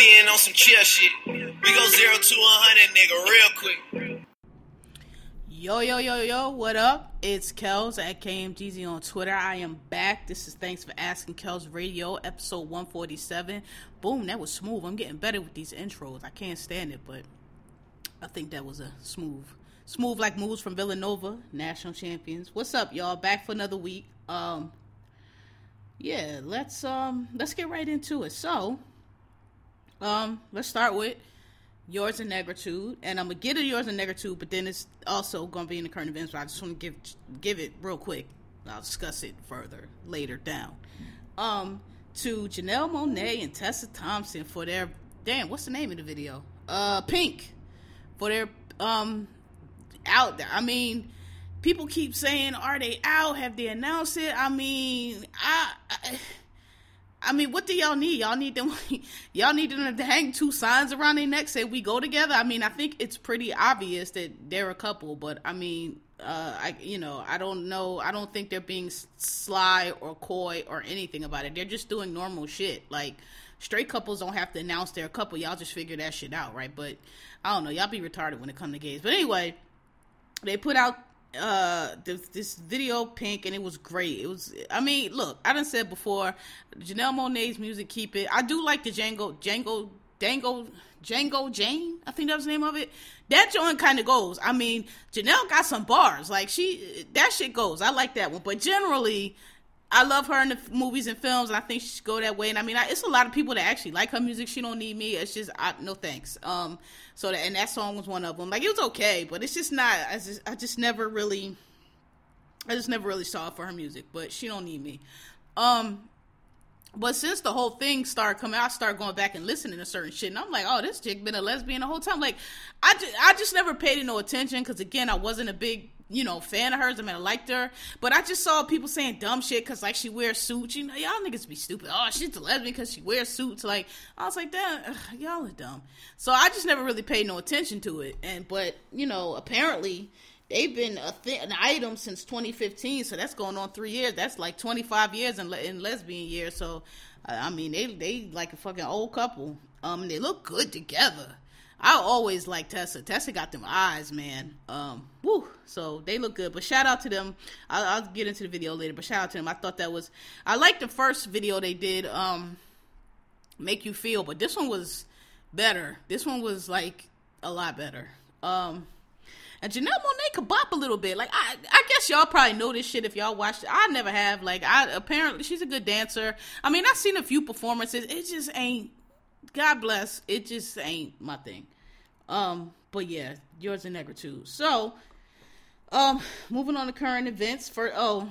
Being on some chill shit. We go zero to a hundred, nigga, real quick. Yo, yo, yo, yo, what up? It's Kels at KMGZ on Twitter. I am back. This is Thanks for Asking Kels Radio, episode 147. Boom, that was smooth. I'm getting better with these intros. I can't stand it, but I think that was a smooth. Smooth like moves from Villanova, national champions. What's up, y'all? Back for another week. Um yeah, let's um let's get right into it. So, um, let's start with yours and negritude, and I'm gonna get to yours and negritude, but then it's also gonna be in the current events. But I just want to give give it real quick. I'll discuss it further later down. Um, to Janelle Monáe and Tessa Thompson for their damn, what's the name of the video? Uh, Pink for their um out there. I mean, people keep saying, "Are they out? Have they announced it?" I mean, I, I I mean, what do y'all need? Y'all need them. y'all need them to hang two signs around their neck, say we go together. I mean, I think it's pretty obvious that they're a couple, but I mean, uh, I you know, I don't know. I don't think they're being sly or coy or anything about it. They're just doing normal shit. Like straight couples don't have to announce they're a couple. Y'all just figure that shit out, right? But I don't know. Y'all be retarded when it comes to gays. But anyway, they put out uh this, this video pink and it was great. It was i mean look i done said before janelle monáe's music keep it. I do like the django django dango django jane i think that was the name of it. That joint kind of goes. I mean janelle got some bars. Like she that shit goes. I like that one. But generally I love her in the movies and films, and I think she should go that way. And I mean, I, it's a lot of people that actually like her music. She don't need me. It's just I, no thanks. Um, so that, and that song was one of them. Like it was okay, but it's just not. I just I just never really, I just never really saw it for her music. But she don't need me. Um, but since the whole thing started coming I started going back and listening to certain shit, and I'm like, oh, this chick been a lesbian the whole time. Like, I just, I just never paid it no attention because again, I wasn't a big you know, fan of hers. I mean, I liked her, but I just saw people saying dumb shit because like she wears suits. You know, y'all niggas be stupid. Oh, she's a lesbian because she wears suits. Like I was like, that y'all are dumb. So I just never really paid no attention to it. And but you know, apparently they've been a th- an item since 2015. So that's going on three years. That's like 25 years in, le- in lesbian years. So I mean, they they like a fucking old couple. Um, they look good together. I always like Tessa. Tessa got them eyes, man. Um, woo. So they look good. But shout out to them. I'll, I'll, get into the video later. But shout out to them. I thought that was. I liked the first video they did. Um, make you feel, but this one was better. This one was like a lot better. Um, and Janelle Monáe could bop a little bit. Like I, I guess y'all probably know this shit if y'all watched it. I never have. Like I apparently she's a good dancer. I mean, I've seen a few performances. It just ain't God bless. It just ain't my thing. Um, but yeah, yours and negritude. So, um, moving on to current events. For oh,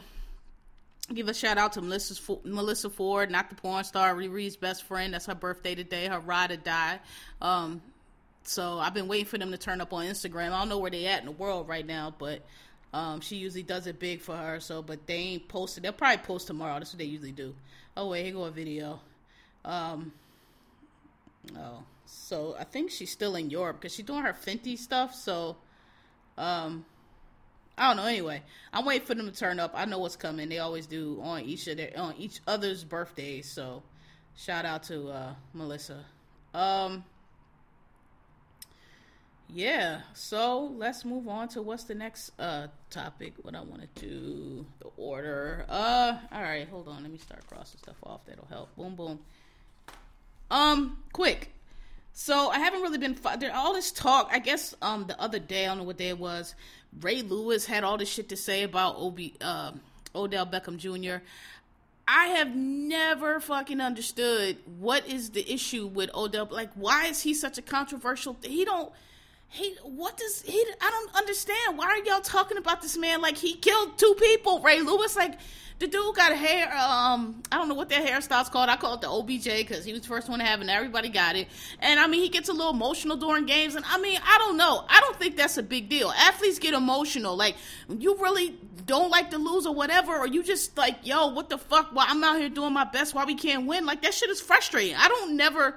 give a shout out to Melissa Melissa Forde, not the porn star, Riri's best friend. That's her birthday today. Her ride or die. Um, so I've been waiting for them to turn up on Instagram. I don't know where they at in the world right now, but um, she usually does it big for her. So, but they ain't posted. They'll probably post tomorrow. That's what they usually do. Oh wait, here go a video. Um, Oh, so I think she's still in Europe because she's doing her Fenty stuff. So, um, I don't know. Anyway, I'm waiting for them to turn up. I know what's coming. They always do on each of their on each other's birthdays. So, shout out to uh, Melissa. Um, yeah. So let's move on to what's the next uh topic. What I want to do. The order. Uh, all right. Hold on. Let me start crossing stuff off. That'll help. Boom, boom. Um, quick. So I haven't really been there. All this talk. I guess um the other day, I don't know what day it was. Ray Lewis had all this shit to say about Ob uh, Odell Beckham Jr. I have never fucking understood what is the issue with Odell. Like, why is he such a controversial? He don't. He what does he I don't understand. Why are y'all talking about this man like he killed two people? Ray Lewis like the dude got hair um I don't know what that hairstyle's called. I call it the OBJ because he was the first one to have it and everybody got it. And I mean he gets a little emotional during games and I mean I don't know. I don't think that's a big deal. Athletes get emotional. Like you really don't like to lose or whatever, or you just like, yo, what the fuck? Why I'm out here doing my best why we can't win? Like that shit is frustrating. I don't never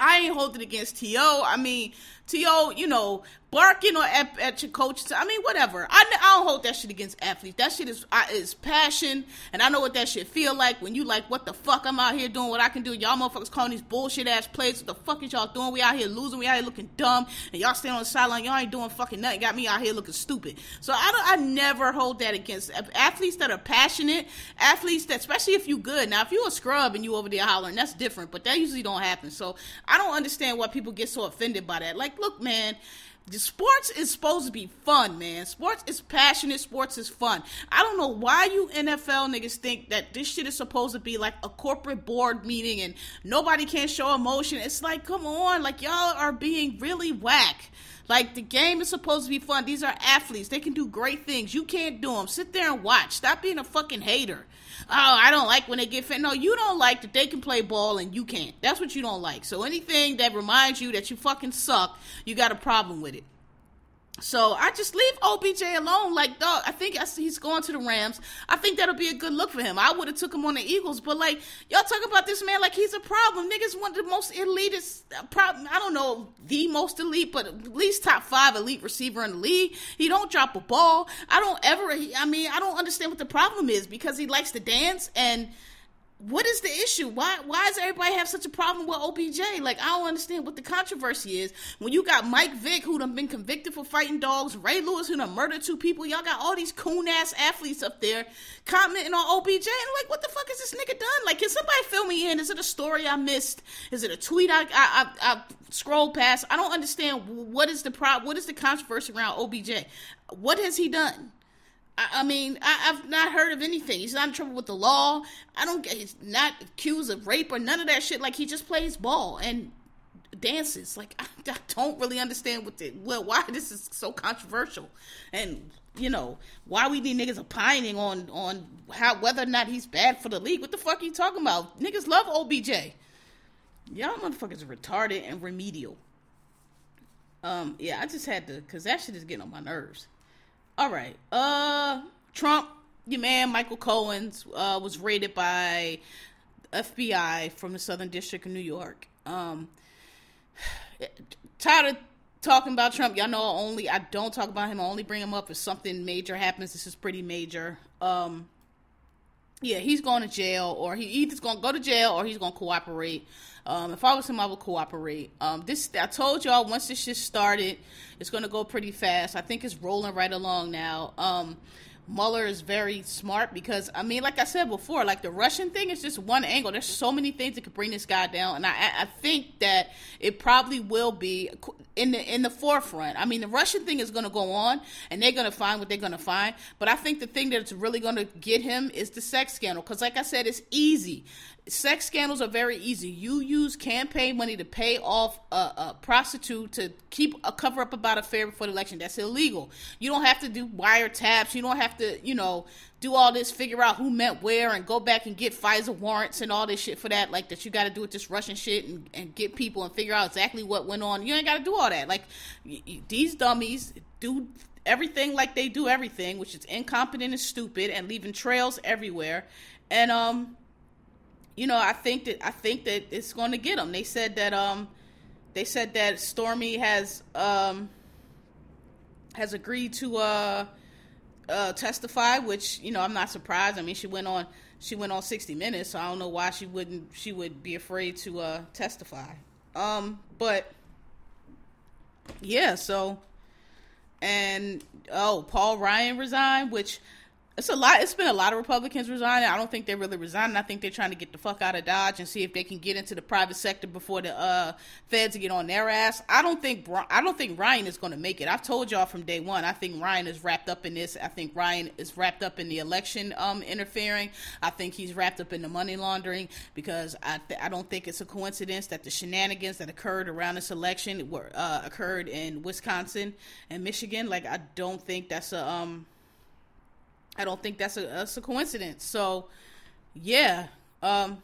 I ain't holding against T.O. I mean, T.O., you know, barking or at, at your coach. I mean, whatever. I, I don't hold that shit against athletes. That shit is is passion, and I know what that shit feel like when you like, what the fuck? I'm out here doing what I can do. Y'all motherfuckers calling these bullshit ass plays. What the fuck is y'all doing? We out here losing. We out here looking dumb, and y'all staying on the sideline. Y'all ain't doing fucking nothing. Got me out here looking stupid. So I don't. I never hold that against athletes that are passionate. Athletes that, especially if you good. Now, if you a scrub and you over there hollering, that's different. But that usually don't happen. So I don't understand why people get so offended by that. Like, look, man sports is supposed to be fun, man. Sports is passionate. Sports is fun. I don't know why you NFL niggas think that this shit is supposed to be like a corporate board meeting and nobody can show emotion. It's like, come on, like y'all are being really whack. Like the game is supposed to be fun. These are athletes. They can do great things. You can't do them. Sit there and watch. Stop being a fucking hater oh, I don't like when they get fit. No, you don't like that they can play ball and you can't. That's what you don't like. So anything that reminds you that you fucking suck, you got a problem with it. So I just leave OBJ alone. Like, dog, I think he's going to the Rams. I think that'll be a good look for him. I would have took him on the Eagles, but like y'all talk about this man like he's a problem. Niggas one of the most elitist uh, problem. I don't know the most elite, but at least top five elite receiver in the league. He don't drop a ball. I don't ever. I mean, I don't understand what the problem is because he likes to dance and what is the issue? Why why does everybody have such a problem with OBJ? Like I don't understand what the controversy is. When you got Mike Vick who done been convicted for fighting dogs, Ray Lewis who done murdered two people, y'all got all these coon ass athletes up there commenting on OBJ and like what the fuck is this nigga done? Like can somebody fill me in? Is it a story I missed? Is it a tweet I I, I, I scrolled past? I don't understand what is the pro what is the controversy around OBJ? What has he done? I, mean, I, have not heard of anything. He's not in trouble with the law. I don't get. He's not accused of rape or none of that shit. Like he just plays ball and dances. Like I, I don't really understand what the well why this is so controversial, and you know why we need niggas opining on on how whether or not he's bad for the league. What the fuck are you talking about? Niggas love OBJ. Y'all motherfuckers are retarded and remedial. Um, yeah, I just had to because that shit is getting on my nerves. All right. Uh, Trump, your man Michael Cohen's uh, was raided by FBI from the Southern District of New York. Um, tired of talking about Trump. Y'all know only I don't talk about him. I only bring him up if something major happens. This is pretty major. Um, yeah, he's going to jail, or he either's going to go to jail, or he's going to cooperate. Um, if I was him, I would cooperate. Um, this I told y'all once this shit started, it's going to go pretty fast. I think it's rolling right along now. Um, Mueller is very smart because I mean, like I said before, like the Russian thing is just one angle. There's so many things that could bring this guy down, and I, I think that it probably will be in the in the forefront. I mean, the Russian thing is going to go on, and they're going to find what they're going to find. But I think the thing that's really going to get him is the sex scandal, because like I said, it's easy sex scandals are very easy. You use campaign money to pay off a, a, prostitute to keep a cover up about affair before the election. That's illegal. You don't have to do wiretaps. You don't have to, you know, do all this, figure out who met where, and go back and get FISA warrants and all this shit for that. Like that, you got to do with this Russian shit and, and get people and figure out exactly what went on. You ain't got to do all that. Like y- y- these dummies do everything like they do everything, which is incompetent and stupid and leaving trails everywhere. And um you know, I think that I think that it's going to get them. They said that um, they said that Stormy has um, has agreed to uh, uh, testify, which you know I'm not surprised. I mean, she went on she went on 60 Minutes, so I don't know why she wouldn't she would be afraid to uh, testify. Um, but yeah, so and oh, Paul Ryan resigned, which it's a lot. It's been a lot of Republicans resigning. I don't think they're really resigning. I think they're trying to get the fuck out of Dodge and see if they can get into the private sector before the uh, feds get on their ass. I don't think I don't think Ryan is going to make it. I've told y'all from day one. I think Ryan is wrapped up in this. I think Ryan is wrapped up in the election um, interfering. I think he's wrapped up in the money laundering because I th- I don't think it's a coincidence that the shenanigans that occurred around this election were uh, occurred in Wisconsin and Michigan. Like I don't think that's a um I don't think that's a that's a coincidence. So, yeah, um,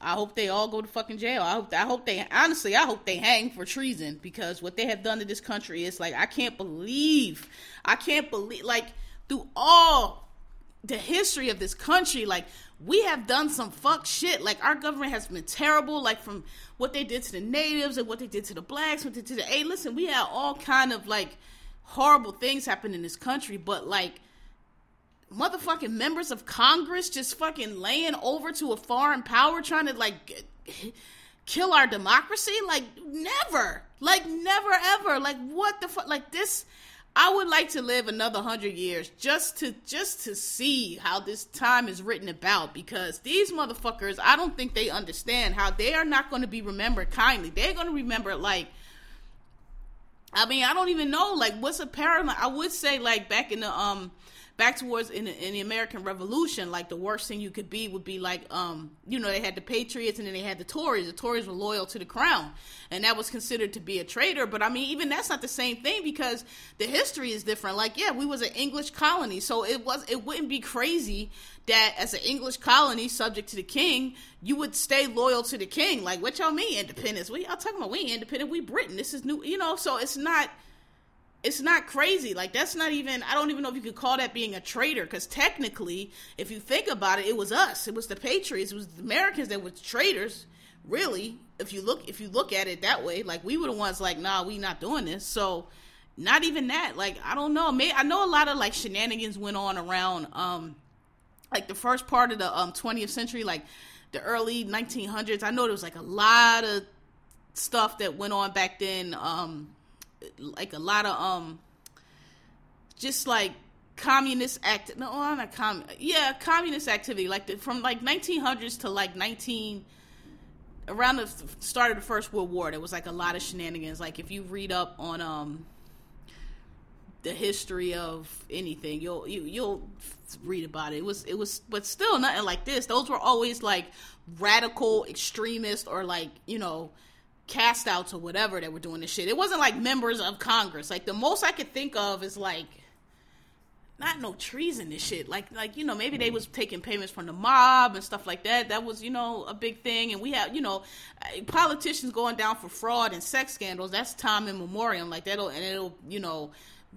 I hope they all go to fucking jail. I hope I hope they honestly I hope they hang for treason because what they have done to this country is like I can't believe I can't believe like through all the history of this country like we have done some fuck shit like our government has been terrible like from what they did to the natives and what they did to the blacks what they did to the hey listen we had all kind of like horrible things happen in this country but like motherfucking members of Congress just fucking laying over to a foreign power trying to like kill our democracy? Like never. Like never ever. Like what the fuck? Like this I would like to live another 100 years just to just to see how this time is written about because these motherfuckers, I don't think they understand how they are not going to be remembered kindly. They're going to remember like I mean, I don't even know like what's a paradigm. I would say like back in the um back towards in the, in the American Revolution, like the worst thing you could be would be like, um, you know, they had the Patriots and then they had the Tories. The Tories were loyal to the crown, and that was considered to be a traitor. But I mean, even that's not the same thing because the history is different. Like, yeah, we was an English colony, so it was it wouldn't be crazy that as an English colony subject to the king, you would stay loyal to the king. Like, what y'all mean independence? We y'all talking about we independent, we Britain. This is new, you know. So it's not it's not crazy. Like that's not even I don't even know if you could call that being a traitor because technically, if you think about it, it was us. It was the Patriots. It was the Americans that were traitors. Really, if you look if you look at it that way, like we were the ones like, nah, we not doing this. So not even that. Like I don't know. May I know a lot of like shenanigans went on around um like the first part of the um 20th century, like the early 1900s. I know there was like a lot of stuff that went on back then. Um like a lot of um just like communist act no I'm not com yeah communist activity like the, from like 1900s to like 19 around the start of the first world war there was like a lot of shenanigans. Like if you read up on um the history of anything you'll you, you'll read about it. It was it was but still nothing like this. Those were always like radical extremist or like you know cast outs or whatever that were doing this shit. It wasn't like members of Congress. Like the most I could think of is like not no treason this shit. Like like you know maybe they was taking payments from the mob and stuff like that. That was you know a big thing. And we have you know politicians going down for fraud and sex scandals. That's time immemorial. Like that'll and it'll you know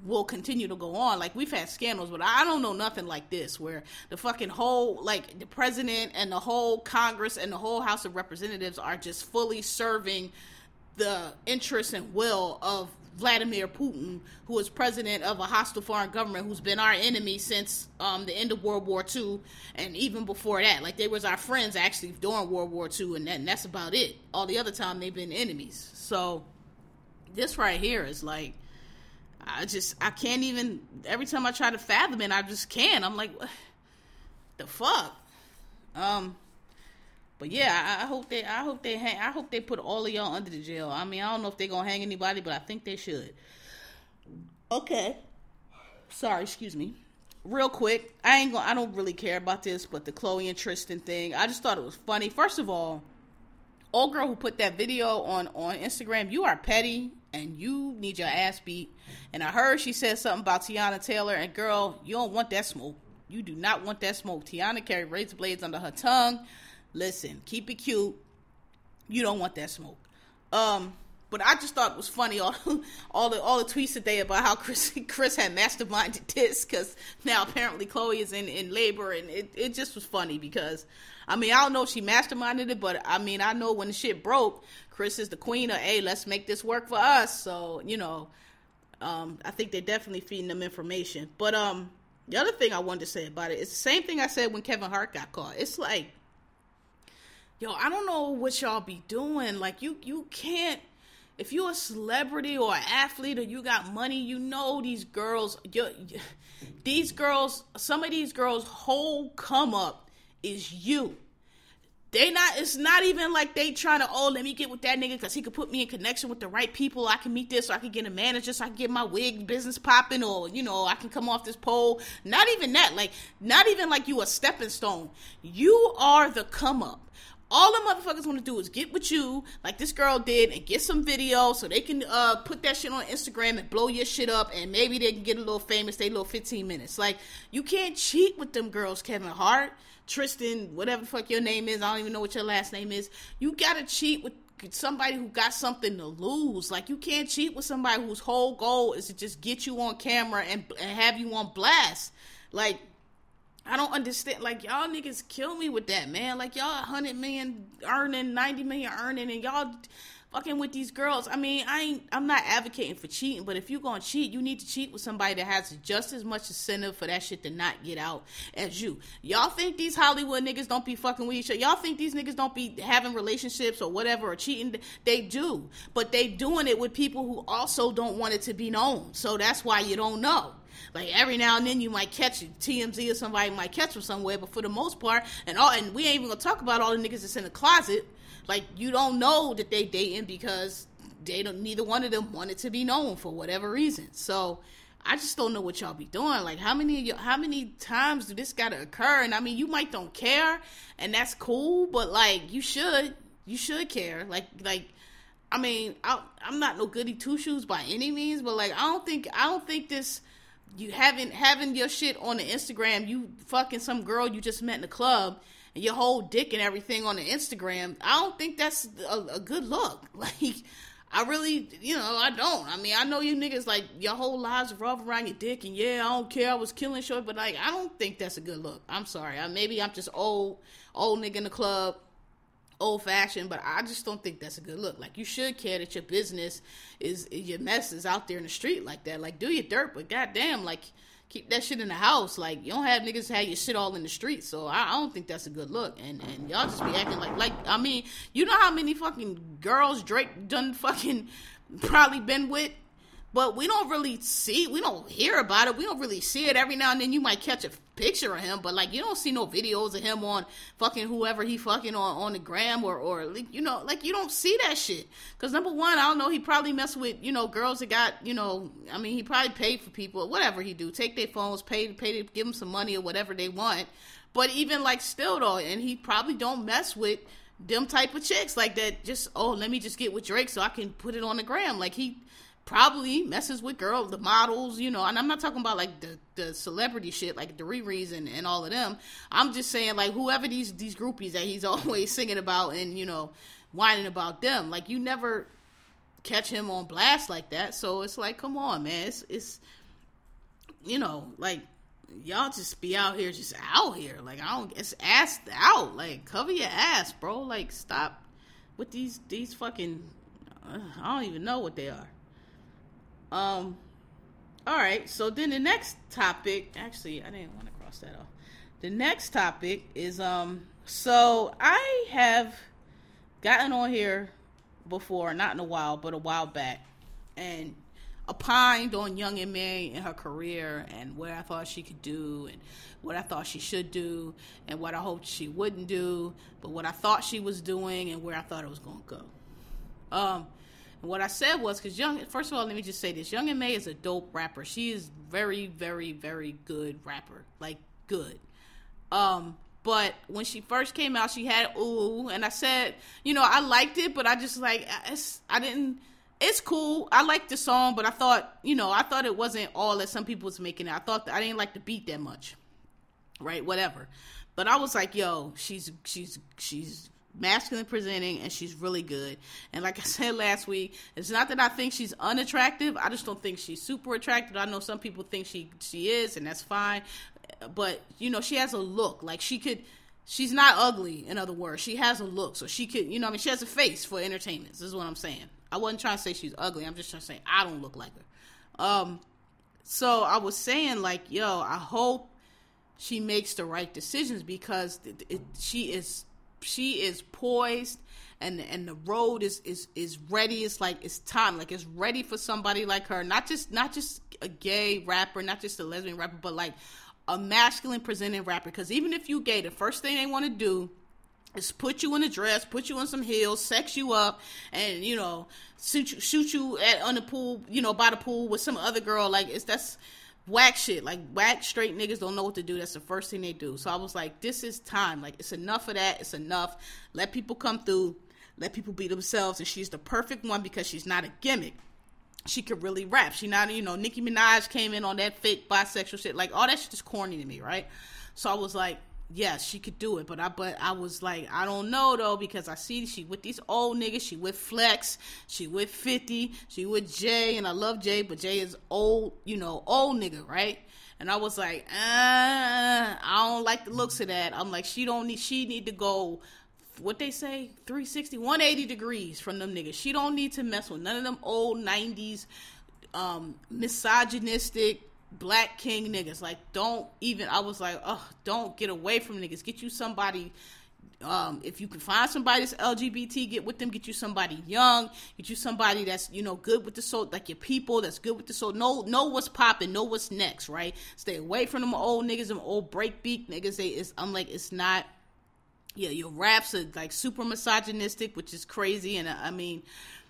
will continue to go on. Like we've had scandals, but I don't know nothing like this where the fucking whole like the president and the whole Congress and the whole House of Representatives are just fully serving the interests and will of Vladimir Putin, who is president of a hostile foreign government who's been our enemy since um, the end of World War II and even before that. Like they was our friends actually during World War II, and, that, and that's about it. All the other time they've been enemies. So this right here is like I just I can't even. Every time I try to fathom it, I just can't. I'm like, what the fuck. Um, but yeah, I, hope they I hope they hang, I hope they put all of y'all under the jail. I mean, I don't know if they're gonna hang anybody, but I think they should. Okay. Sorry, excuse me. Real quick, I ain't gonna. I don't really care about this, but the Khloé and Tristan thing, I just thought it was funny. First of all, old girl who put that video on on Instagram, you are petty and you need your ass beat. And I heard she said something about Teyana Taylor, and girl, you don't want that smoke. You do not want that smoke. Teyana carried razor blades under her tongue. Listen, keep it cute. You don't want that smoke. Um, but I just thought it was funny all all the all the tweets today about how Kris Kris had masterminded this because now apparently Khloé is in in labor and it it just was funny because I mean I don't know if she masterminded it but I mean I know when the shit broke Kris is the queen of hey let's make this work for us so you know um I think they're definitely feeding them information but um the other thing I wanted to say about it is the same thing I said when Kevin Hart got caught it's like yo I don't know what y'all be doing like you you can't if you're a celebrity or an athlete or you got money, you know these girls. these girls, some of these girls' whole come up is you. They not. It's not even like they trying to. Oh, let me get with that nigga because he could put me in connection with the right people. I can meet this, or I can get a manager, so I can get my wig business popping, or you know, I can come off this pole. Not even that. Like, not even like you a stepping stone. You are the come up all the motherfuckers want to do is get with you, like this girl did, and get some video so they can uh, put that shit on Instagram and blow your shit up, and maybe they can get a little famous. They little fifteen minutes. Like you can't cheat with them girls, Kevin Hart, Tristan, whatever the fuck your name is. I don't even know what your last name is. You gotta cheat with somebody who got something to lose. Like you can't cheat with somebody whose whole goal is to just get you on camera and, and have you on blast. Like I don't understand. Like y'all niggas kill me with that, man. Like y'all hundred million earning, ninety million earning, and y'all fucking with these girls. I mean, I ain't. I'm not advocating for cheating, but if you gonna cheat, you need to cheat with somebody that has just as much incentive for that shit to not get out as you. Y'all think these Hollywood niggas don't be fucking with each other? Y'all think these niggas don't be having relationships or whatever or cheating? They do, but they doing it with people who also don't want it to be known. So that's why you don't know. Like every now and then you might catch. TMZ or somebody might catch them somewhere, but for the most part, and all and we ain't even gonna talk about all the niggas that's in the closet. Like you don't know that they dating because they don't neither one of them wanted to be known for whatever reason. So I just don't know what y'all be doing. Like how many how many times do this gotta occur? And I mean you might don't care and that's cool, but like you should. You should care. Like like I mean, I, am not no goody two shoes by any means, but like I don't think I don't think this you having having your shit on the Instagram, you fucking some girl you just met in the club, and your whole dick and everything on the Instagram. I don't think that's a, a good look. Like, I really, you know, I don't. I mean, I know you niggas like your whole lives revolve around your dick, and yeah, I don't care. I was killing short, but like, I don't think that's a good look. I'm sorry. I, maybe I'm just old, old nigga in the club old fashioned, but I just don't think that's a good look. Like you should care that your business is your mess is out there in the street like that. Like do your dirt, but goddamn, like keep that shit in the house. Like you don't have niggas have your shit all in the street. So I, I, don't think that's a good look. And and y'all just be acting like like I mean, you know how many fucking girls Drake done fucking probably been with but we don't really see we don't hear about it. We don't really see it. Every now and then you might catch a picture of him but like you don't see no videos of him on fucking whoever he fucking on on the gram or or you know like you don't see that shit. Because number one i don't know he probably mess with you know girls that got you know i mean he probably paid for people whatever he do take their phones pay pay to give them some money or whatever they want. But even like still though and he probably don't mess with them type of chicks like that just oh let me just get with drake so i can put it on the gram. Like he probably messes with girls, the models, you know. And I'm not talking about like the the celebrity shit, like the Riri's and, and all of them. I'm just saying like whoever these these groupies that he's always singing about and you know whining about them. Like you never catch him on blast like that. So it's like, come on, man. It's it's you know like y'all just be out here just out here like i don't it's ass out like cover your ass bro like stop with these these fucking uh, i don't even know what they are um, all right. So then the next topic, actually, I didn't want to cross that off. The next topic is um. So I have gotten on here before, not in a while, but a while back, and opined on Young M.A and her career and what I thought she could do and what I thought she should do and what I hoped she wouldn't do, but what I thought she was doing and where I thought it was going to go. Um, and what I said was because Young, first of all, let me just say this: Young M.A is a dope rapper. She is very, very, very good rapper, like good. Um, but when she first came out, she had ooh, and I said, you know, I liked it, but I just like I didn't. It's cool. I liked the song, but I thought, you know, I thought it wasn't all that some people was making it. I thought I didn't like the beat that much, right? Whatever. But I was like, yo, she's she's she's masculine presenting and she's really good. And like I said last week, it's not that I think she's unattractive. I just don't think she's super attractive. I know some people think she she is and that's fine. But you know, she has a look. Like she could she's not ugly, in other words. She has a look. So she could, you know, I mean she has a face for entertainment. This is what I'm saying. I wasn't trying to say she's ugly. I'm just trying to say I don't look like her. Um so I was saying like, yo, I hope she makes the right decisions because it, it, she is she is poised and and the road is is is ready. It's like it's time. Like it's ready for somebody like her. Not just not just a gay rapper not just a lesbian rapper but like a masculine presenting rapper. Because even if you gay the first thing they want to do is put you in a dress, put you in some heels, sex you up, and you know shoot you, shoot you at on the pool, you know, by the pool with some other girl. Like it's that's whack shit. Like whack straight niggas don't know what to do. That's the first thing they do. So I was like, this is time. Like it's enough of that. It's enough. Let people come through. Let people be themselves. And she's the perfect one because she's not a gimmick. She could really rap. She not, you know, Nicki Minaj came in on that fake bisexual shit. Like all that shit is corny to me, right? So I was like, yes, she could do it. But I but I was like, I don't know though, because I see she with these old niggas, she with Flex, she with 50, she with Jay, and I love Jay, but Jay is old, you know, old nigga, right? And I was like, uh, I don't like the looks of that. I'm like, she don't need she need to go what they say 360 180 degrees from them niggas she don't need to mess with none of them old 90s um misogynistic black king niggas. Like, don't even. I was like, oh, don't get away from niggas. Get you somebody. Um, if you can find somebody that's LGBT, get with them. Get you somebody young. Get you somebody that's you know good with the soul, like your people. That's good with the soul. Know know what's popping. Know what's next. Right. Stay away from them old niggas. Them old breakbeat niggas. They is. I'm like, it's not. Yeah, your raps are like super misogynistic, which is crazy. And I mean,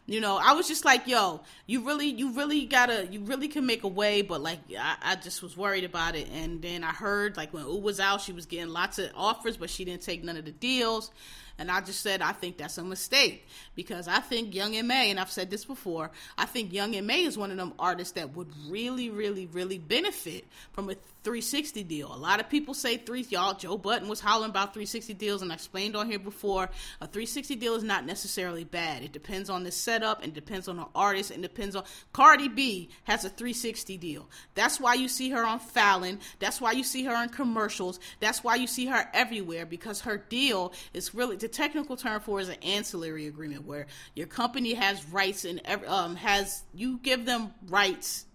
you know, I was just like, yo, you really, you really gotta, you really can make a way, but like, I, I just was worried about it. And then I heard, like, when Ooh was out, she was getting lots of offers, but she didn't take none of the deals. And I just said, I think that's a mistake because I think Young M.A, and I've said this before, I think Young M.A is one of them artists that would really, really, really benefit from a 360 deal. A lot of people say three, y'all, Joe Budden was hollering about 360 deals, and I explained on here before, a 360 deal is not necessarily bad. It depends on the setup and depends on the artist and depends on, Cardi B has a 360 deal. That's why you see her on Fallon. That's why you see her in commercials. That's why you see her everywhere because her deal is really, the technical term for is an ancillary agreement where your company has rights and um, has you give them rights,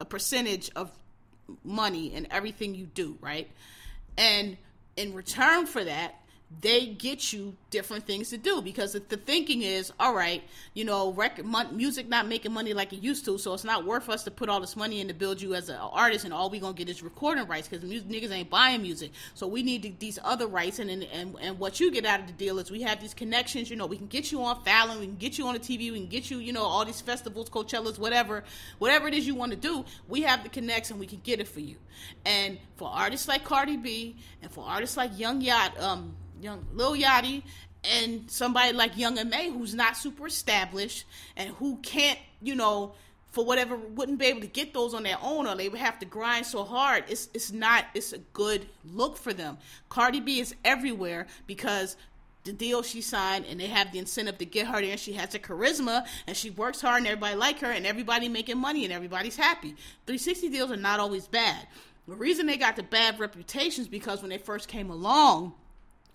a percentage of money in everything you do, right? And in return for that, they get you different things to do because the thinking is all right you know record music not making money like it used to so it's not worth us to put all this money in to build you as an artist and all we gonna get is recording rights because music niggas ain't buying music. So we need these other rights and, and and what you get out of the deal is we have these connections you know we can get you on Fallon we can get you on the TV we can get you you know all these festivals Coachellas whatever whatever it is you want to do we have the connection we can get it for you. And for artists like Cardi B and for artists like Young Yacht um young Lil Yachty and somebody like Young M.A who's not super established and who can't, you know, for whatever wouldn't be able to get those on their own or they would have to grind so hard. It's it's not it's a good look for them. Cardi B is everywhere because the deal she signed and they have the incentive to get her there. She has the charisma and she works hard and everybody like her and everybody making money and everybody's happy. 360 deals are not always bad. The reason they got the bad reputations because when they first came along,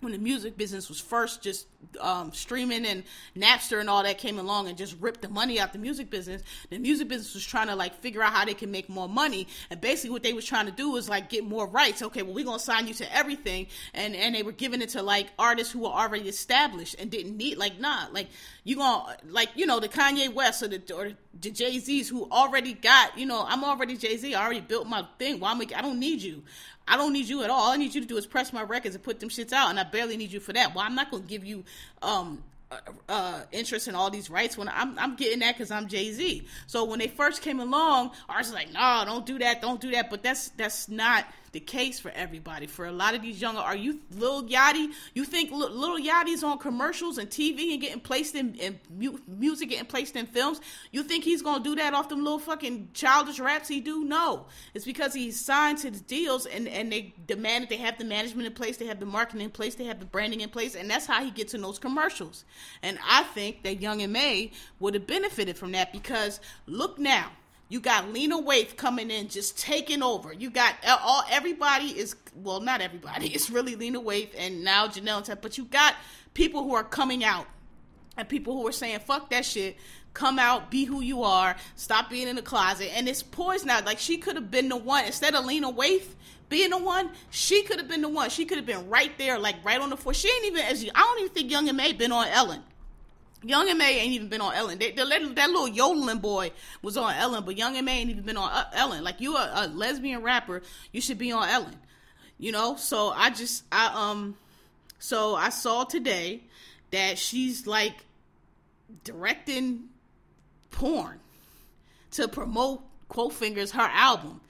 when the music business was first just um, streaming and Napster and all that came along and just ripped the money out the music business, the music business was trying to like figure out how they can make more money. And basically, what they was trying to do was like get more rights. Okay, well we're gonna sign you to everything, and and they were giving it to like artists who were already established and didn't need like nah, like you gonna like you know the Kanye West or the or the Jay Z's who already got you know I'm already Jay Z. I already built my thing. Why well, I don't need you. I don't need you at all. All I need you to do is press my records and put them shits out, and I barely need you for that. Well, I'm not gonna give you um uh, uh, interest in all these rights when I'm I'm getting that because I'm Jay Z. So when they first came along, I was like, no, don't do that, don't do that. But that's that's not the case for everybody. For a lot of these younger, are you Lil Yachty? You think Lil Yachty's on commercials and TV and getting placed in, in mu- music, getting placed in films? You think he's gonna do that off them little fucking childish raps he do? No, it's because he signed the deals and and they demand they have the management in place, they have the marketing in place, they have the branding in place, and that's how he gets in those commercials. And I think that Young M.A would have benefited from that because look now you got Lena Waithe coming in, just taking over. You got all everybody is well, not everybody. It's really Lena Waithe and now Janelle, but you got people who are coming out and people who are saying fuck that shit. come out, be who you are, stop being in the closet. And it's poised now. Like she could have been the one instead of Lena Waithe being the one. She could have been the one. She could have been right there, like right on the floor. She ain't even as I don't even think Young M.A been on Ellen. Young M.A ain't even been on Ellen. They, they, that little yodeling boy was on Ellen, but Young M.A ain't even been on uh, Ellen. Like you, a, a lesbian rapper, you should be on Ellen. You know. So I just I um, so I saw today that she's like directing porn to promote quote fingers her album.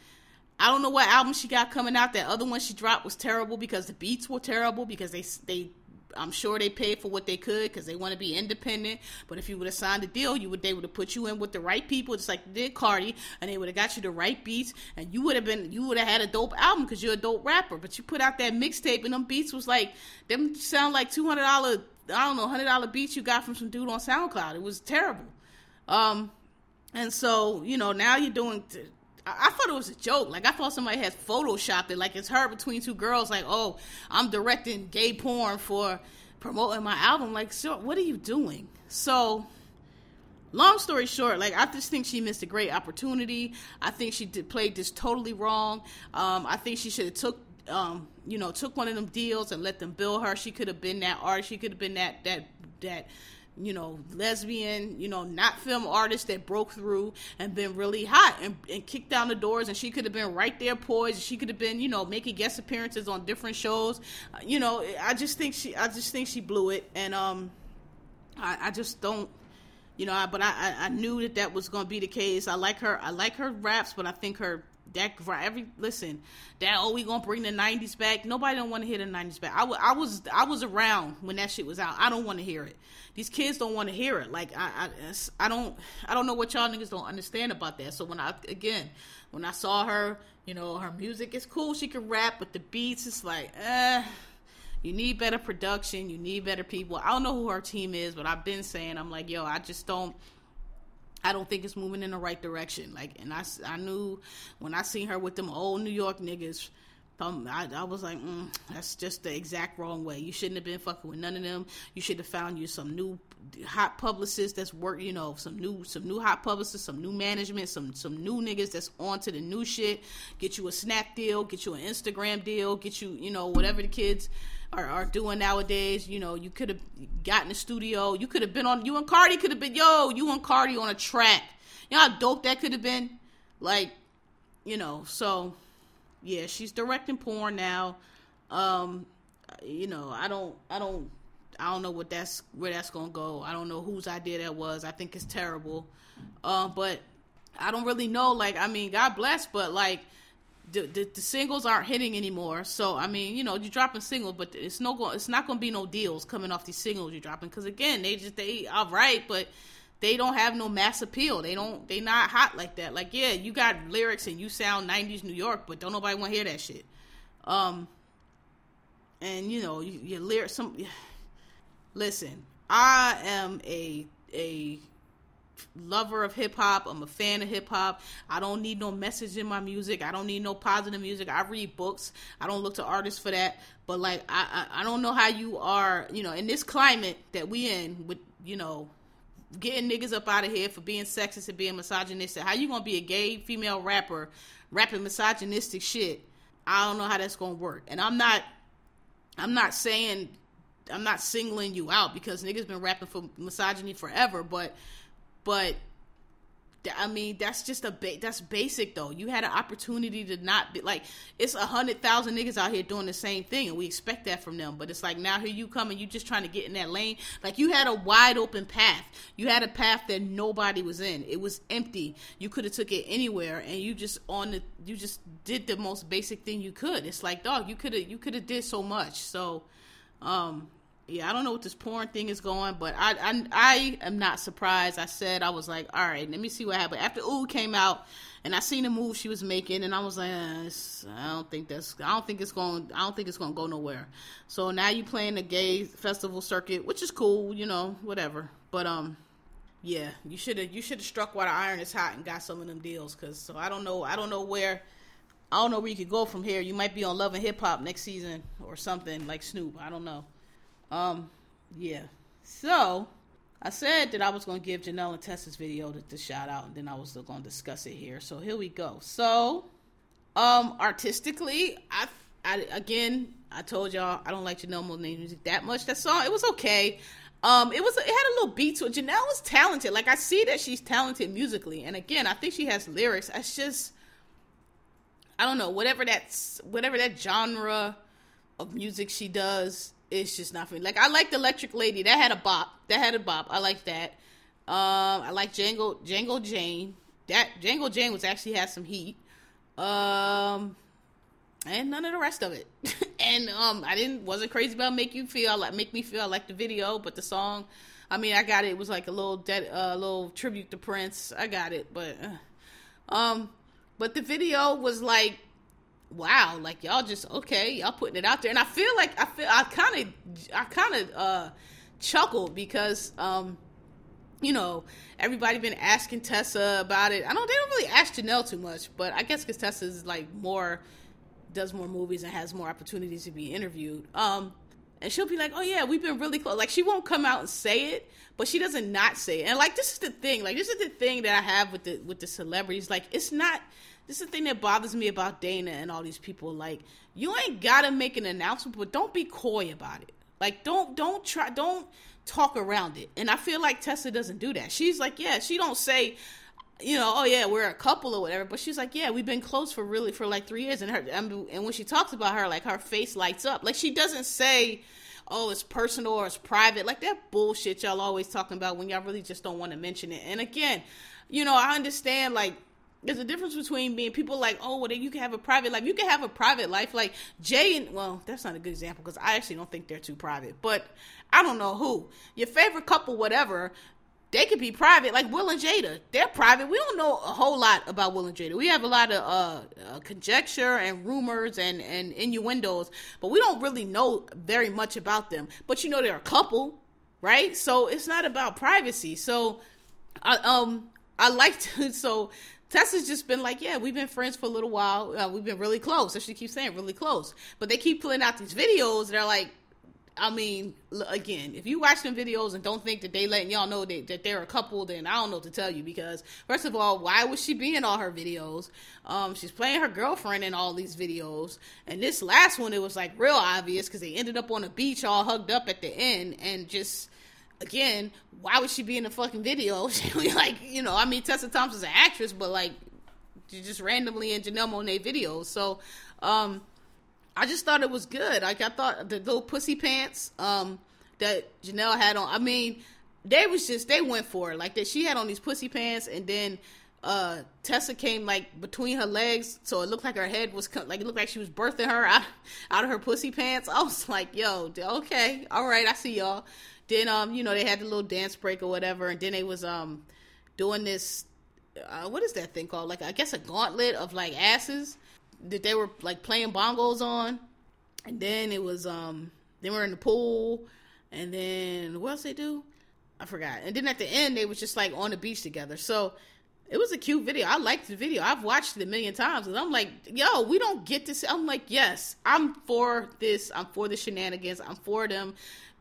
I don't know what album she got coming out. That other one she dropped was terrible because the beats were terrible because they they I'm sure they paid for what they could because they want to be independent. But if you would have signed a deal, you would they would have put you in with the right people, just like they did Cardi, and they would have got you the right beats, and you would have been you would have had a dope album because you're a dope rapper. But you put out that mixtape, and them beats was like them sound like two hundred dollar I don't know hundred dollar beats you got from some dude on SoundCloud. It was terrible. Um, and so you know now you're doing. I thought it was a joke. Like I thought somebody had photoshopped it. Like it's her between two girls. Like oh, I'm directing gay porn for promoting my album. Like what are you doing? So, long story short, like I just think she missed a great opportunity. I think she did, played this totally wrong. Um, I think she should have took um, you know, took one of them deals and let them bill her. She could have been that artist. She could have been that that that you know, lesbian, you know, not film artist that broke through and been really hot and, and kicked down the doors. And she could have been right there poised. She could have been, you know, making guest appearances on different shows. Uh, you know, I just think she, I just think she blew it. And, um, I, I just don't, you know, I, but I, I knew that that was going to be the case. I like her, I like her raps, but I think her that for every listen that oh we gonna bring the 90s back. Nobody don't want to hear the 90s back. I, w- I was i was around when that shit was out. I don't want to hear it. These kids don't want to hear it. Like I, I i don't i don't know what y'all niggas don't understand about that. So when i again when i saw her you know her music is cool. She can rap but the beats it's like eh. You need better production. You need better people. I don't know who her team is but i've been saying i'm like yo i just don't I don't think it's moving in the right direction. Like, and I, I knew when I seen her with them old New York niggas, um, I, I was like, mm, that's just the exact wrong way. You shouldn't have been fucking with none of them. You should have found you some new hot publicists that's work, you know, some new, some new hot publicists, some new management, some, some new niggas that's on to the new shit. Get you a Snap deal, get you an Instagram deal, get you, you know, whatever the kids are, are doing nowadays. You know, you could have gotten a studio. You could have been on. You and Cardi could have been. Yo, you and Cardi on a track. You know how dope that could have been. Like, you know. So, yeah, she's directing porn now. Um, you know, I don't. I don't. I don't know what that's where that's gonna go. I don't know whose idea that was. I think it's terrible. Um, but I don't really know. Like, I mean, God bless, but like the, the, the, singles aren't hitting anymore. So I mean, you know, you're dropping single, but it's no go, it's not going to be no deals coming off these singles you're dropping because again, they just they all right, but they don't have no mass appeal. They don't they not hot like that. Like yeah, you got lyrics and you sound 90s New York, but don't nobody want to hear that shit. Um, and you know, you, your lyrics some. Listen, I am a a lover of hip hop. I'm a fan of hip hop. I don't need no message in my music. I don't need no positive music. I read books. I don't look to artists for that. But like, I, I, I don't know how you are, you know, in this climate that we in with, you know, getting niggas up out of here for being sexist and being misogynistic. How you gonna be a gay female rapper rapping misogynistic shit? I don't know how that's gonna work. And I'm not, I'm not saying, I'm not singling you out because niggas been rapping for misogyny forever, but but I mean, that's just a ba- that's basic though. You had an opportunity to not be like it's a hundred thousand niggas out here doing the same thing, and we expect that from them. But it's like now here you come and you just trying to get in that lane. Like you had a wide open path. You had a path that nobody was in. It was empty. You could have took it anywhere, and you just on the you just did the most basic thing you could. It's like dog, you could have you could have did so much. So, um, yeah, I don't know what this porn thing is going, but I, I I am not surprised. I said I was like, all right, let me see what happened after Ooh came out, and I seen the move she was making, and I was like, eh, I don't think that's, I don't think it's going, I don't think it's going to go nowhere. So now you playing the gay festival circuit, which is cool, you know, whatever. But um, yeah, you should have you should have struck while the iron is hot and got some of them deals, cause so I don't know, I don't know where. I don't know where you could go from here. You might be on Love and Hip Hop next season or something like Snoop. I don't know. Um, yeah. So, I said that I was going to give Janelle and Tessa's video the, the shout out, and then I was going to discuss it here. So here we go. So, um, artistically, I, I again, I told y'all I don't like Janelle Monáe music that much. That song, it was okay. Um, it was it had a little beat to it. Janelle was talented. Like I see that she's talented musically, and again, I think she has lyrics. It's just I don't know whatever that's whatever that genre of music she does it's just not for me. Like I liked Electric Lady. That had a bop. That had a bop. I like that. Um, I like Django Django Jane. That Django Jane was actually had some heat. Um, and none of the rest of it. and um, I didn't wasn't crazy about make you feel like make me feel like the video, but the song. I mean, I got it. It was like a little dead, uh, little tribute to Prince. I got it, but uh, um, but the video was like wow, like y'all just okay, y'all putting it out there, and I feel like I feel I kind of I kind of uh chuckled because um you know everybody been asking Tessa about it. I don't they don't really ask Janelle too much, but I guess because Tessa's like more does more movies and has more opportunities to be interviewed. Um, and she'll be like, "Oh yeah, we've been really close." Like she won't come out and say it, but she doesn't not say it. And like this is the thing, like this is the thing that I have with the with the celebrities. Like it's not this is the thing that bothers me about Dana and all these people. Like, you ain't gotta make an announcement, but don't be coy about it. Like, don't don't try don't talk around it. And I feel like Tessa doesn't do that. She's like, yeah, she don't say, you know, oh yeah, we're a couple or whatever. But she's like, yeah, we've been close for really for like three years. And her and when she talks about her, like her face lights up. Like she doesn't say, oh, it's personal or it's private. Like that bullshit y'all always talking about when y'all really just don't want to mention it. And again, you know, I understand like there's a difference between being people like, oh, well, you can have a private life. You can have a private life. Like Jay and, well, that's not a good example because I actually don't think they're too private. But I don't know who. Your favorite couple, whatever, they could be private. Like Will and Jada, they're private. We don't know a whole lot about Will and Jada. We have a lot of uh, uh, conjecture and rumors and, and innuendos, but we don't really know very much about them. But you know, they're a couple, right? So it's not about privacy. So, I, um, I like to, so Tessa's just been like, yeah, we've been friends for a little while. Uh, we've been really close. So she keeps saying really close. But they keep pulling out these videos. They're like, I mean, again, if you watch them videos and don't think that they letting y'all know that, that they're a couple, then I don't know to tell you. Because first of all, why would she be in all her videos? Um, she's playing her girlfriend in all these videos, and this last one, it was like real obvious because they ended up on a beach all hugged up at the end, and just again, why would she be in the fucking video? She like, you know, I mean, Tessa Thompson's an actress, but like, just randomly in Janelle Monáe videos. So, um, I just thought it was good. Like, I thought the little pussy pants, um, that Janelle had on. I mean, they was just they went for it. Like that, she had on these pussy pants, and then uh Tessa came like between her legs, so it looked like her head was like it looked like she was birthing her out out of her pussy pants. I was like, yo, okay, all right, I see y'all. Then um, you know, they had the little dance break or whatever, and then they was um doing this uh, what is that thing called? Like I guess a gauntlet of like asses that they were like playing bongos on. And then it was um they were in the pool and then what else they do? I forgot. And then at the end they was just like on the beach together. So it was a cute video. I liked the video. I've watched it a million times, and I'm like, yo, we don't get this. I'm like, yes, I'm for this. I'm for the shenanigans. I'm for them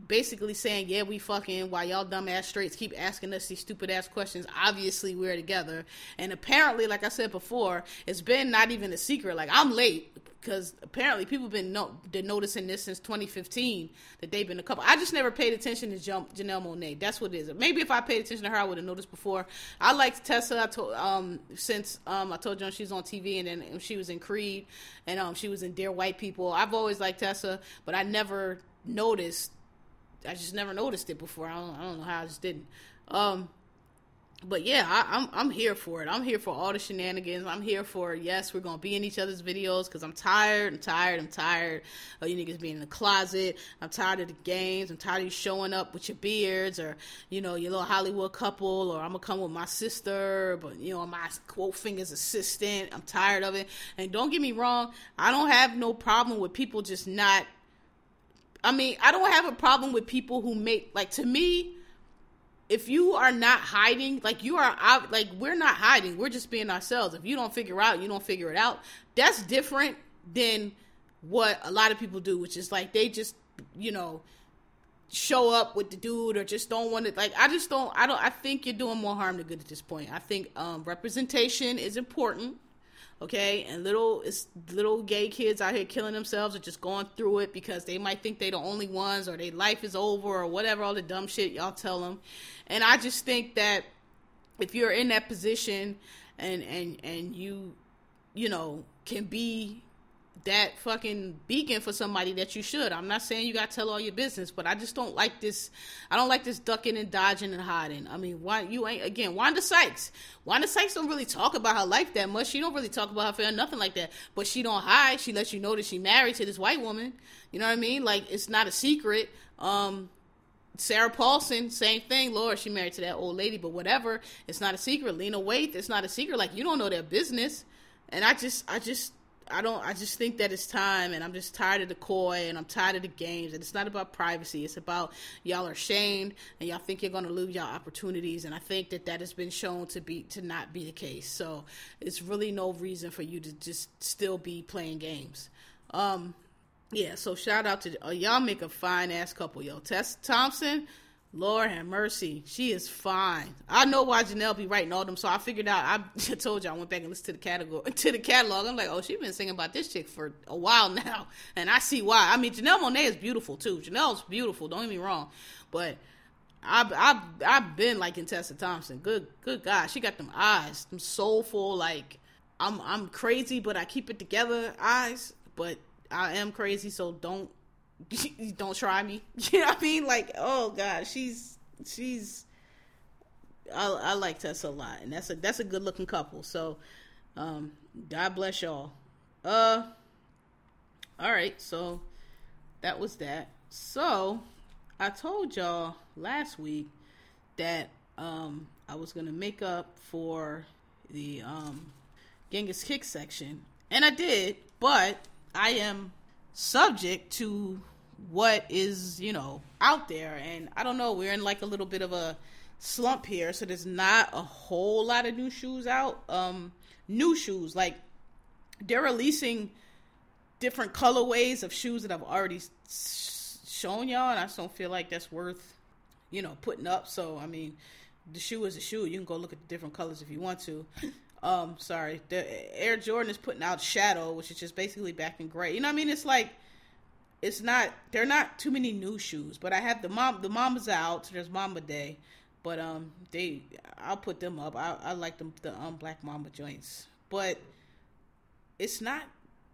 basically saying, yeah, we fucking, while y'all dumbass straights keep asking us these stupid ass questions, obviously we're together. And apparently, like I said before, it's been not even a secret. Like, I'm late because apparently people have been, no- been noticing this since 2015 that they've been a couple. I just never paid attention to Jump Janelle Monáe. That's what it is. Maybe if I paid attention to her, I would have noticed before. I liked Tessa I told, um, since um, I told you she's on TV and then she was in Creed and um, she was in Dear White People. I've always liked Tessa, but I never noticed I just never noticed it before. I don't, I don't know how I just didn't. Um, but yeah, I, am I'm, I'm here for it. I'm here for all the shenanigans. I'm here for yes, we're gonna be in each other's videos because I'm tired. I'm tired. I'm tired of you niggas being in the closet. I'm tired of the games. I'm tired of you showing up with your beards or you know your little Hollywood couple or I'm gonna come with my sister, but you know my quote fingers assistant. I'm tired of it. And don't get me wrong, I don't have no problem with people just not I mean, I don't have a problem with people who make like to me if you are not hiding, like you are out, like we're not hiding, we're just being ourselves. If you don't figure out, you don't figure it out. That's different than what a lot of people do, which is like they just, you know, show up with the dude or just don't want to like I just don't I don't I think you're doing more harm than good at this point. I think um, representation is important. Okay, and little it's little gay kids out here killing themselves or just going through it because they might think they're the only ones or their life is over or whatever all the dumb shit y'all tell them. And I just think that if you're in that position and and and you you know can be that fucking beacon for somebody that you should. I'm not saying you got to tell all your business, but I just don't like this. I don't like this ducking and dodging and hiding. I mean, why you ain't again? Wanda Sykes. Wanda Sykes don't really talk about her life that much. She don't really talk about her family, nothing like that. But she don't hide. She lets you know that she married to this white woman. You know what I mean? Like it's not a secret. Um, Sarah Paulson, same thing. Lord, she married to that old lady, but whatever. It's not a secret. Lena Waithe, it's not a secret. Like you don't know their business. And I just, I just I don't. I just think that it's time, and I'm just tired of the coy, and I'm tired of the games. And it's not about privacy. It's about y'all are shamed, and y'all think you're going to lose y'all opportunities. And I think that that has been shown to be to not be the case. So it's really no reason for you to just still be playing games. Um, yeah. So shout out to uh, y'all. Make a fine ass couple, yo. Tess Thompson Lord have mercy. She is fine. I know why Janelle be writing all them, so I figured out. I told you I went back and listened to the catalog. To the catalog, I'm like, oh, she's been singing about this chick for a while now, and I see why. I mean, Janelle Monáe is beautiful too. Janelle's beautiful. Don't get me wrong, but I've I've I've been liking Tessa Thompson. Good good God, she got them eyes, them soulful. Like I'm I'm crazy, but I keep it together eyes. But I am crazy, so don't don't try me. You know what I mean? Like, oh god, she's she's. I, I like Tessa a lot, and that's a that's a good looking couple. So, um, God bless y'all. Uh, all right, so that was that. So, I told y'all last week that um I was gonna make up for the um Genghis kick section, and I did, but I am subject to what is you know out there. And i don't know we're in like a little bit of a slump here so there's not a whole lot of new shoes out. Um new shoes like they're releasing different colorways of shoes that i've already shown y'all and i just don't feel like that's worth you know putting up. So i mean the shoe is a shoe. You can go look at the different colors if you want to. Um sorry. The air jordan is putting out shadow which is just basically back in gray. You know what i mean? It's like it's not they're not too many new shoes, but I have the mom the mama's out. So there's Mamba Day, but um they I'll put them up. I, I like them the um Black Mamba joints, but it's not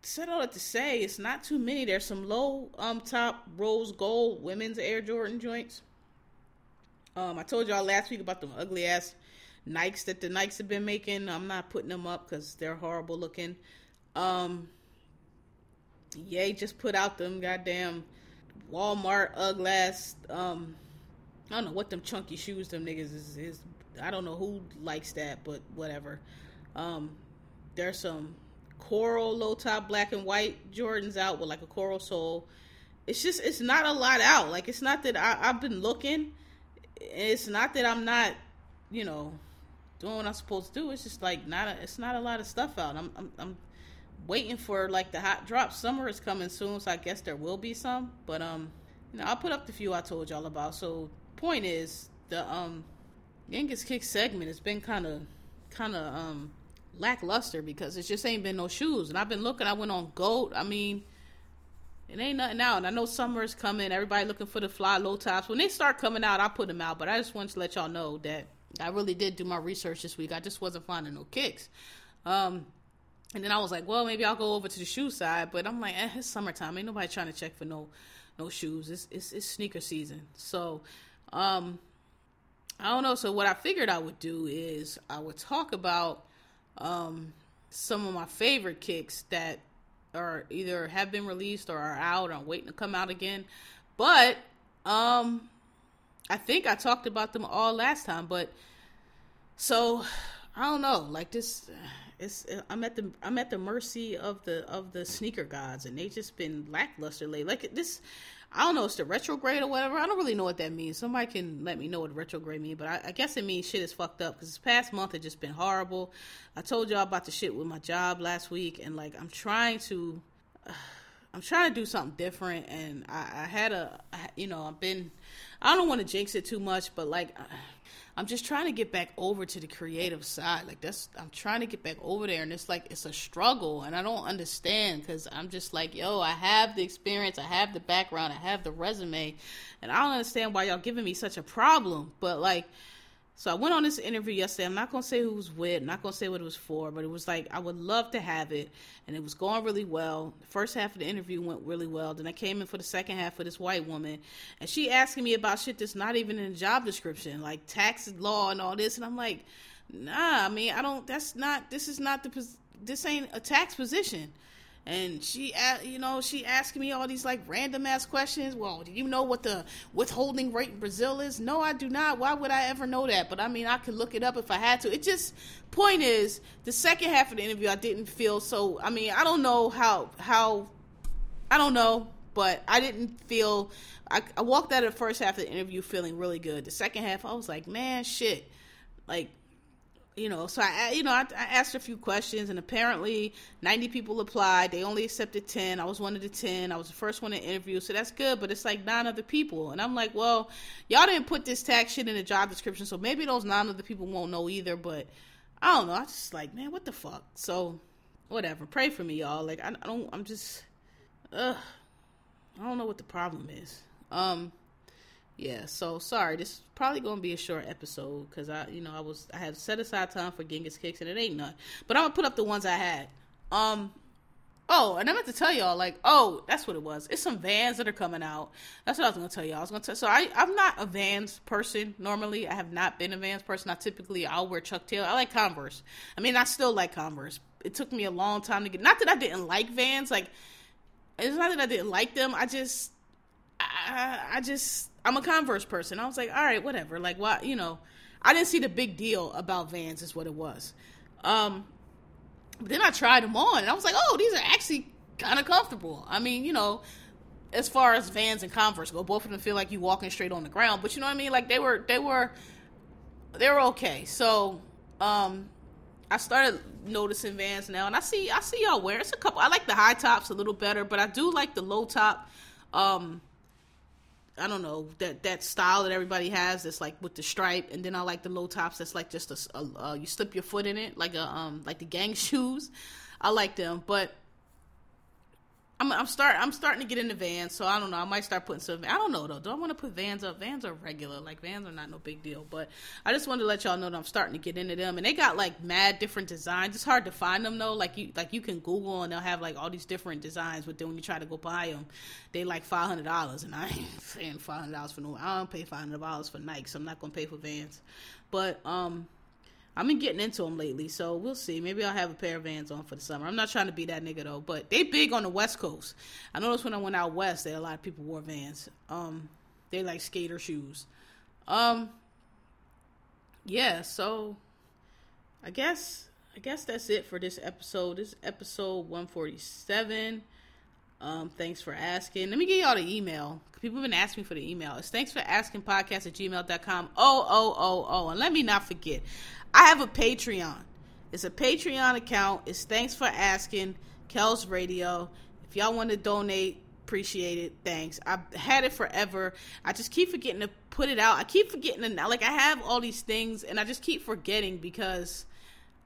said all that to say it's not too many. There's some low um top rose gold women's Air Jordan joints. Um, I told y'all last week about them ugly ass Nikes that the Nikes have been making. I'm not putting them up because they're horrible looking. Um, Ye just put out them goddamn Walmart Uglass. Um, I don't know what them chunky shoes them niggas is, is. I don't know who likes that, but whatever. Um, there's some coral low top black and white Jordans out with like a coral sole. It's just it's not a lot out. Like it's not that I, I've been looking. It's not that I'm not, you know, doing what I'm supposed to do. It's just like not a, it's not a lot of stuff out. I'm I'm, I'm waiting for like the hot drop. Summer is coming soon, so I guess there will be some. But um, you know, I'll put up the few I told y'all about. So point is the um Genghis kick segment has been kind of kind of um lackluster because it just ain't been no shoes. And I've been looking. I went on Goat. I mean. It ain't nothing out. And I know summer is coming. Everybody looking for the fly low tops. When they start coming out, I'll put them out. But I just wanted to let y'all know that I really did do my research this week. I just wasn't finding no kicks. Um, and then I was like, well, maybe I'll go over to the shoe side, but I'm like, eh, it's summertime. Ain't nobody trying to check for no no shoes. It's it's, it's sneaker season. So, um, I don't know. So what I figured I would do is I would talk about um some of my favorite kicks that are either have been released or are out or waiting to come out again. But um I think I talked about them all last time, but so I don't know, like this it's I'm at the I'm at the mercy of the of the sneaker gods, and they've just been lackluster lately. Like this, I don't know, it's the retrograde or whatever. I don't really know what that means. Somebody can let me know what retrograde means, but I, I guess it means shit is fucked up because this past month has just been horrible. I told y'all about the shit with my job last week, and like I'm trying to. Uh, I'm trying to do something different, and I, I had a, you know, I've been, I don't want to jinx it too much, but like, uh, I'm just trying to get back over to the creative side. Like that's, I'm trying to get back over there, and it's like it's a struggle, and I don't understand because I'm just like, yo, I have the experience, I have the background, I have the resume, and I don't understand why y'all giving me such a problem. But like, so I went on this interview yesterday. I'm not gonna say who was with, I'm not gonna say what it was for, but it was like I would love to have it, and it was going really well. The first half of the interview went really well. Then I came in for the second half with this white woman, and she asking me about shit that's not even in the job description, like tax law and all this, and I'm like, nah. I mean, I don't. That's not. This is not the. This ain't a tax position and she you know she asking me all these like random ass questions. Well do you know what the withholding rate in brazil is? No i do not. Why would i ever know that? But i mean i could look it up if i had to. It just point is the second half of the interview i didn't feel so i mean i don't know how how i don't know but i didn't feel I, I walked out of the first half of the interview feeling really good. The second half i was like man shit. Like you know, so I, you know, I, I, asked a few questions, and apparently, ninety people applied. They only accepted ten. I was one of the ten. I was the first one to interview, so that's good. But it's like nine other people, and I'm like, well, y'all didn't put this tax shit in the job description, so maybe those nine other people won't know either. But I don't know. I just like, man, what the fuck? So, whatever. Pray for me, y'all. Like, I, I don't. I'm just, ugh. I don't know what the problem is. Um, yeah so sorry this is probably gonna be a short episode because i you know i was i have set aside time for genghis kicks and it ain't none. But i'm gonna put up the ones i had. Um oh and i meant to tell y'all like oh that's what it was. It's some vans that are coming out. That's what i was gonna tell y'all. I was gonna tell so i i'm not a vans person normally. I have not been a vans person. I typically i'll wear chuck taylor. I like converse. I mean i still like converse. It took me a long time to get not that i didn't like vans like it's not that i didn't like them. I just I, I just I'm a Converse person. I was like, all right, whatever. Like, why? You know, I didn't see the big deal about Vans. Is what it was. Um, but then I tried them on, and I was like, oh, these are actually kind of comfortable. I mean, you know, as far as Vans and Converse go, both of them feel like you're walking straight on the ground. But you know what I mean? Like they were, they were, they were okay. So, um, I started noticing Vans now, and I see, I see y'all wear. It's a couple. I like the high tops a little better, but I do like the low top. Um, I don't know that that style that everybody has that's like with the stripe, and then I like the low tops that's like just a, a uh, you slip your foot in it like a um like the gang shoes. I like them, but I'm I'm start I'm starting to get into Vans, so I don't know. I might start putting some. I don't know though. Do I want to put Vans up? Vans are regular, like Vans are not no big deal. But I just wanted to let y'all know that I'm starting to get into them, and they got like mad different designs. It's hard to find them though. Like you like you can Google and they'll have like all these different designs, but then when you try to go buy them, they like five hundred dollars, and I ain't paying five hundred dollars for no. I don't pay five hundred dollars for Nike, so I'm not gonna pay for Vans. But um, I've been getting into them lately, so we'll see. Maybe I'll have a pair of Vans on for the summer. I'm not trying to be that nigga though, but they big on the West Coast. I noticed when I went out west that a lot of people wore Vans. Um, they like skater shoes. Um, yeah. So, I guess I guess that's it for this episode. This episode 147. Um, thanks for asking. Let me get y'all the email. People have been asking me for the email. It's thanks for asking podcast at gmail.com. Oh, oh, oh, oh. And let me not forget, I have a Patreon. It's a Patreon account. It's thanks for asking, Kel's Radio. If y'all want to donate, appreciate it. Thanks. I've had it forever. I just keep forgetting to put it out. I keep forgetting to like I have all these things and I just keep forgetting because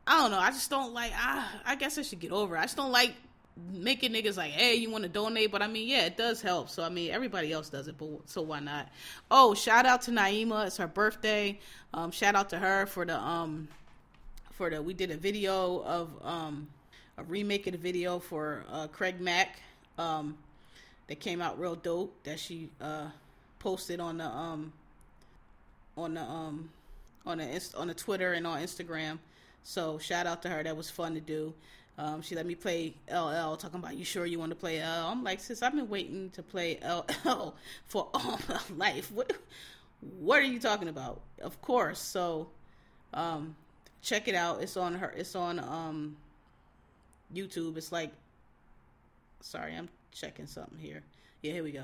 I don't know. I just don't like. I I guess I should get over. it. I just don't like making niggas like, hey, you want to donate? But I mean, yeah, it does help. So I mean, everybody else does it, but so why not? Oh, shout out to Naima. It's her birthday. Um, shout out to her for the um, for the we did a video of um, a remake of the video for uh, Craig Mack. Um, that came out real dope. That she uh posted on the um on the um on the on the Twitter and on Instagram. So shout out to her. That was fun to do. Um, she let me play LL, talking about you sure you want to play LL. I'm like, sis, I've been waiting to play LL for all my life. What, what are you talking about? Of course. So, um, check it out. It's on her. It's on um, YouTube. It's like, sorry, I'm checking something here. Yeah, here we go.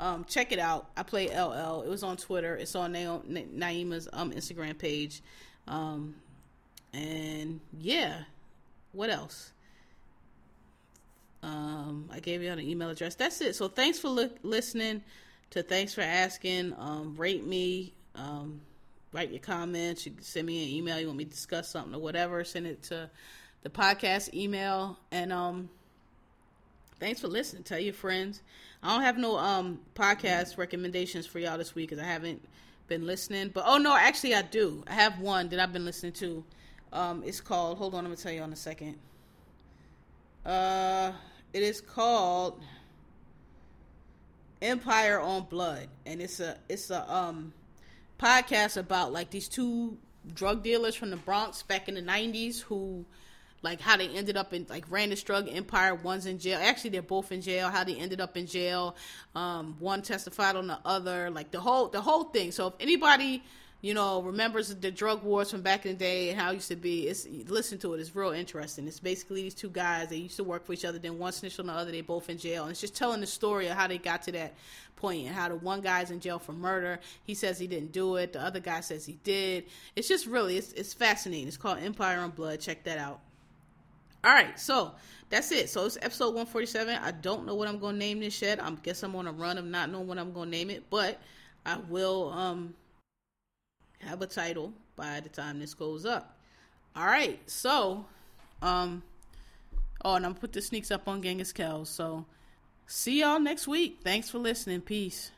Um, check it out. I play LL. It was on Twitter. It's on Na- Naima's um Instagram page. Um, and yeah what else? Um, I gave you an email address. That's it. So thanks for li- listening. To thanks for asking. Um, rate me. Um, write your comments. You send me an email. You want me to discuss something or whatever. Send it to the podcast email. And um, thanks for listening. Tell your friends. I don't have no um podcast recommendations for y'all this week because I haven't been listening. But oh no, actually I do. I have one that I've been listening to. Um, it's called. Hold on, I'm gonna tell you on a second. Uh, it is called Empire on Blood, and it's a it's a um podcast about like these two drug dealers from the Bronx back in the '90s who like how they ended up in like ran this drug empire. One's in jail. Actually, they're both in jail. How they ended up in jail. Um, one testified on the other. Like the whole the whole thing. So if anybody you know remembers the drug wars from back in the day and how it used to be, it's listen to it. It's real interesting. It's basically these two guys. They used to work for each other. Then one snitched on the other. They both in jail. And it's just telling the story of how they got to that point and how the one guy's in jail for murder. He says he didn't do it. The other guy says he did. It's just really it's it's fascinating. It's called Empire on Blood. Check that out. All right, so that's it. So it's episode 147. I don't know what I'm to name this yet. I guess I'm on a run of not knowing what I'm to name it, but I will um have a title by the time this goes up. All right, so um oh, and I'm gonna put the sneaks up on Genghis Kells. So see y'all next week. Thanks for listening. Peace.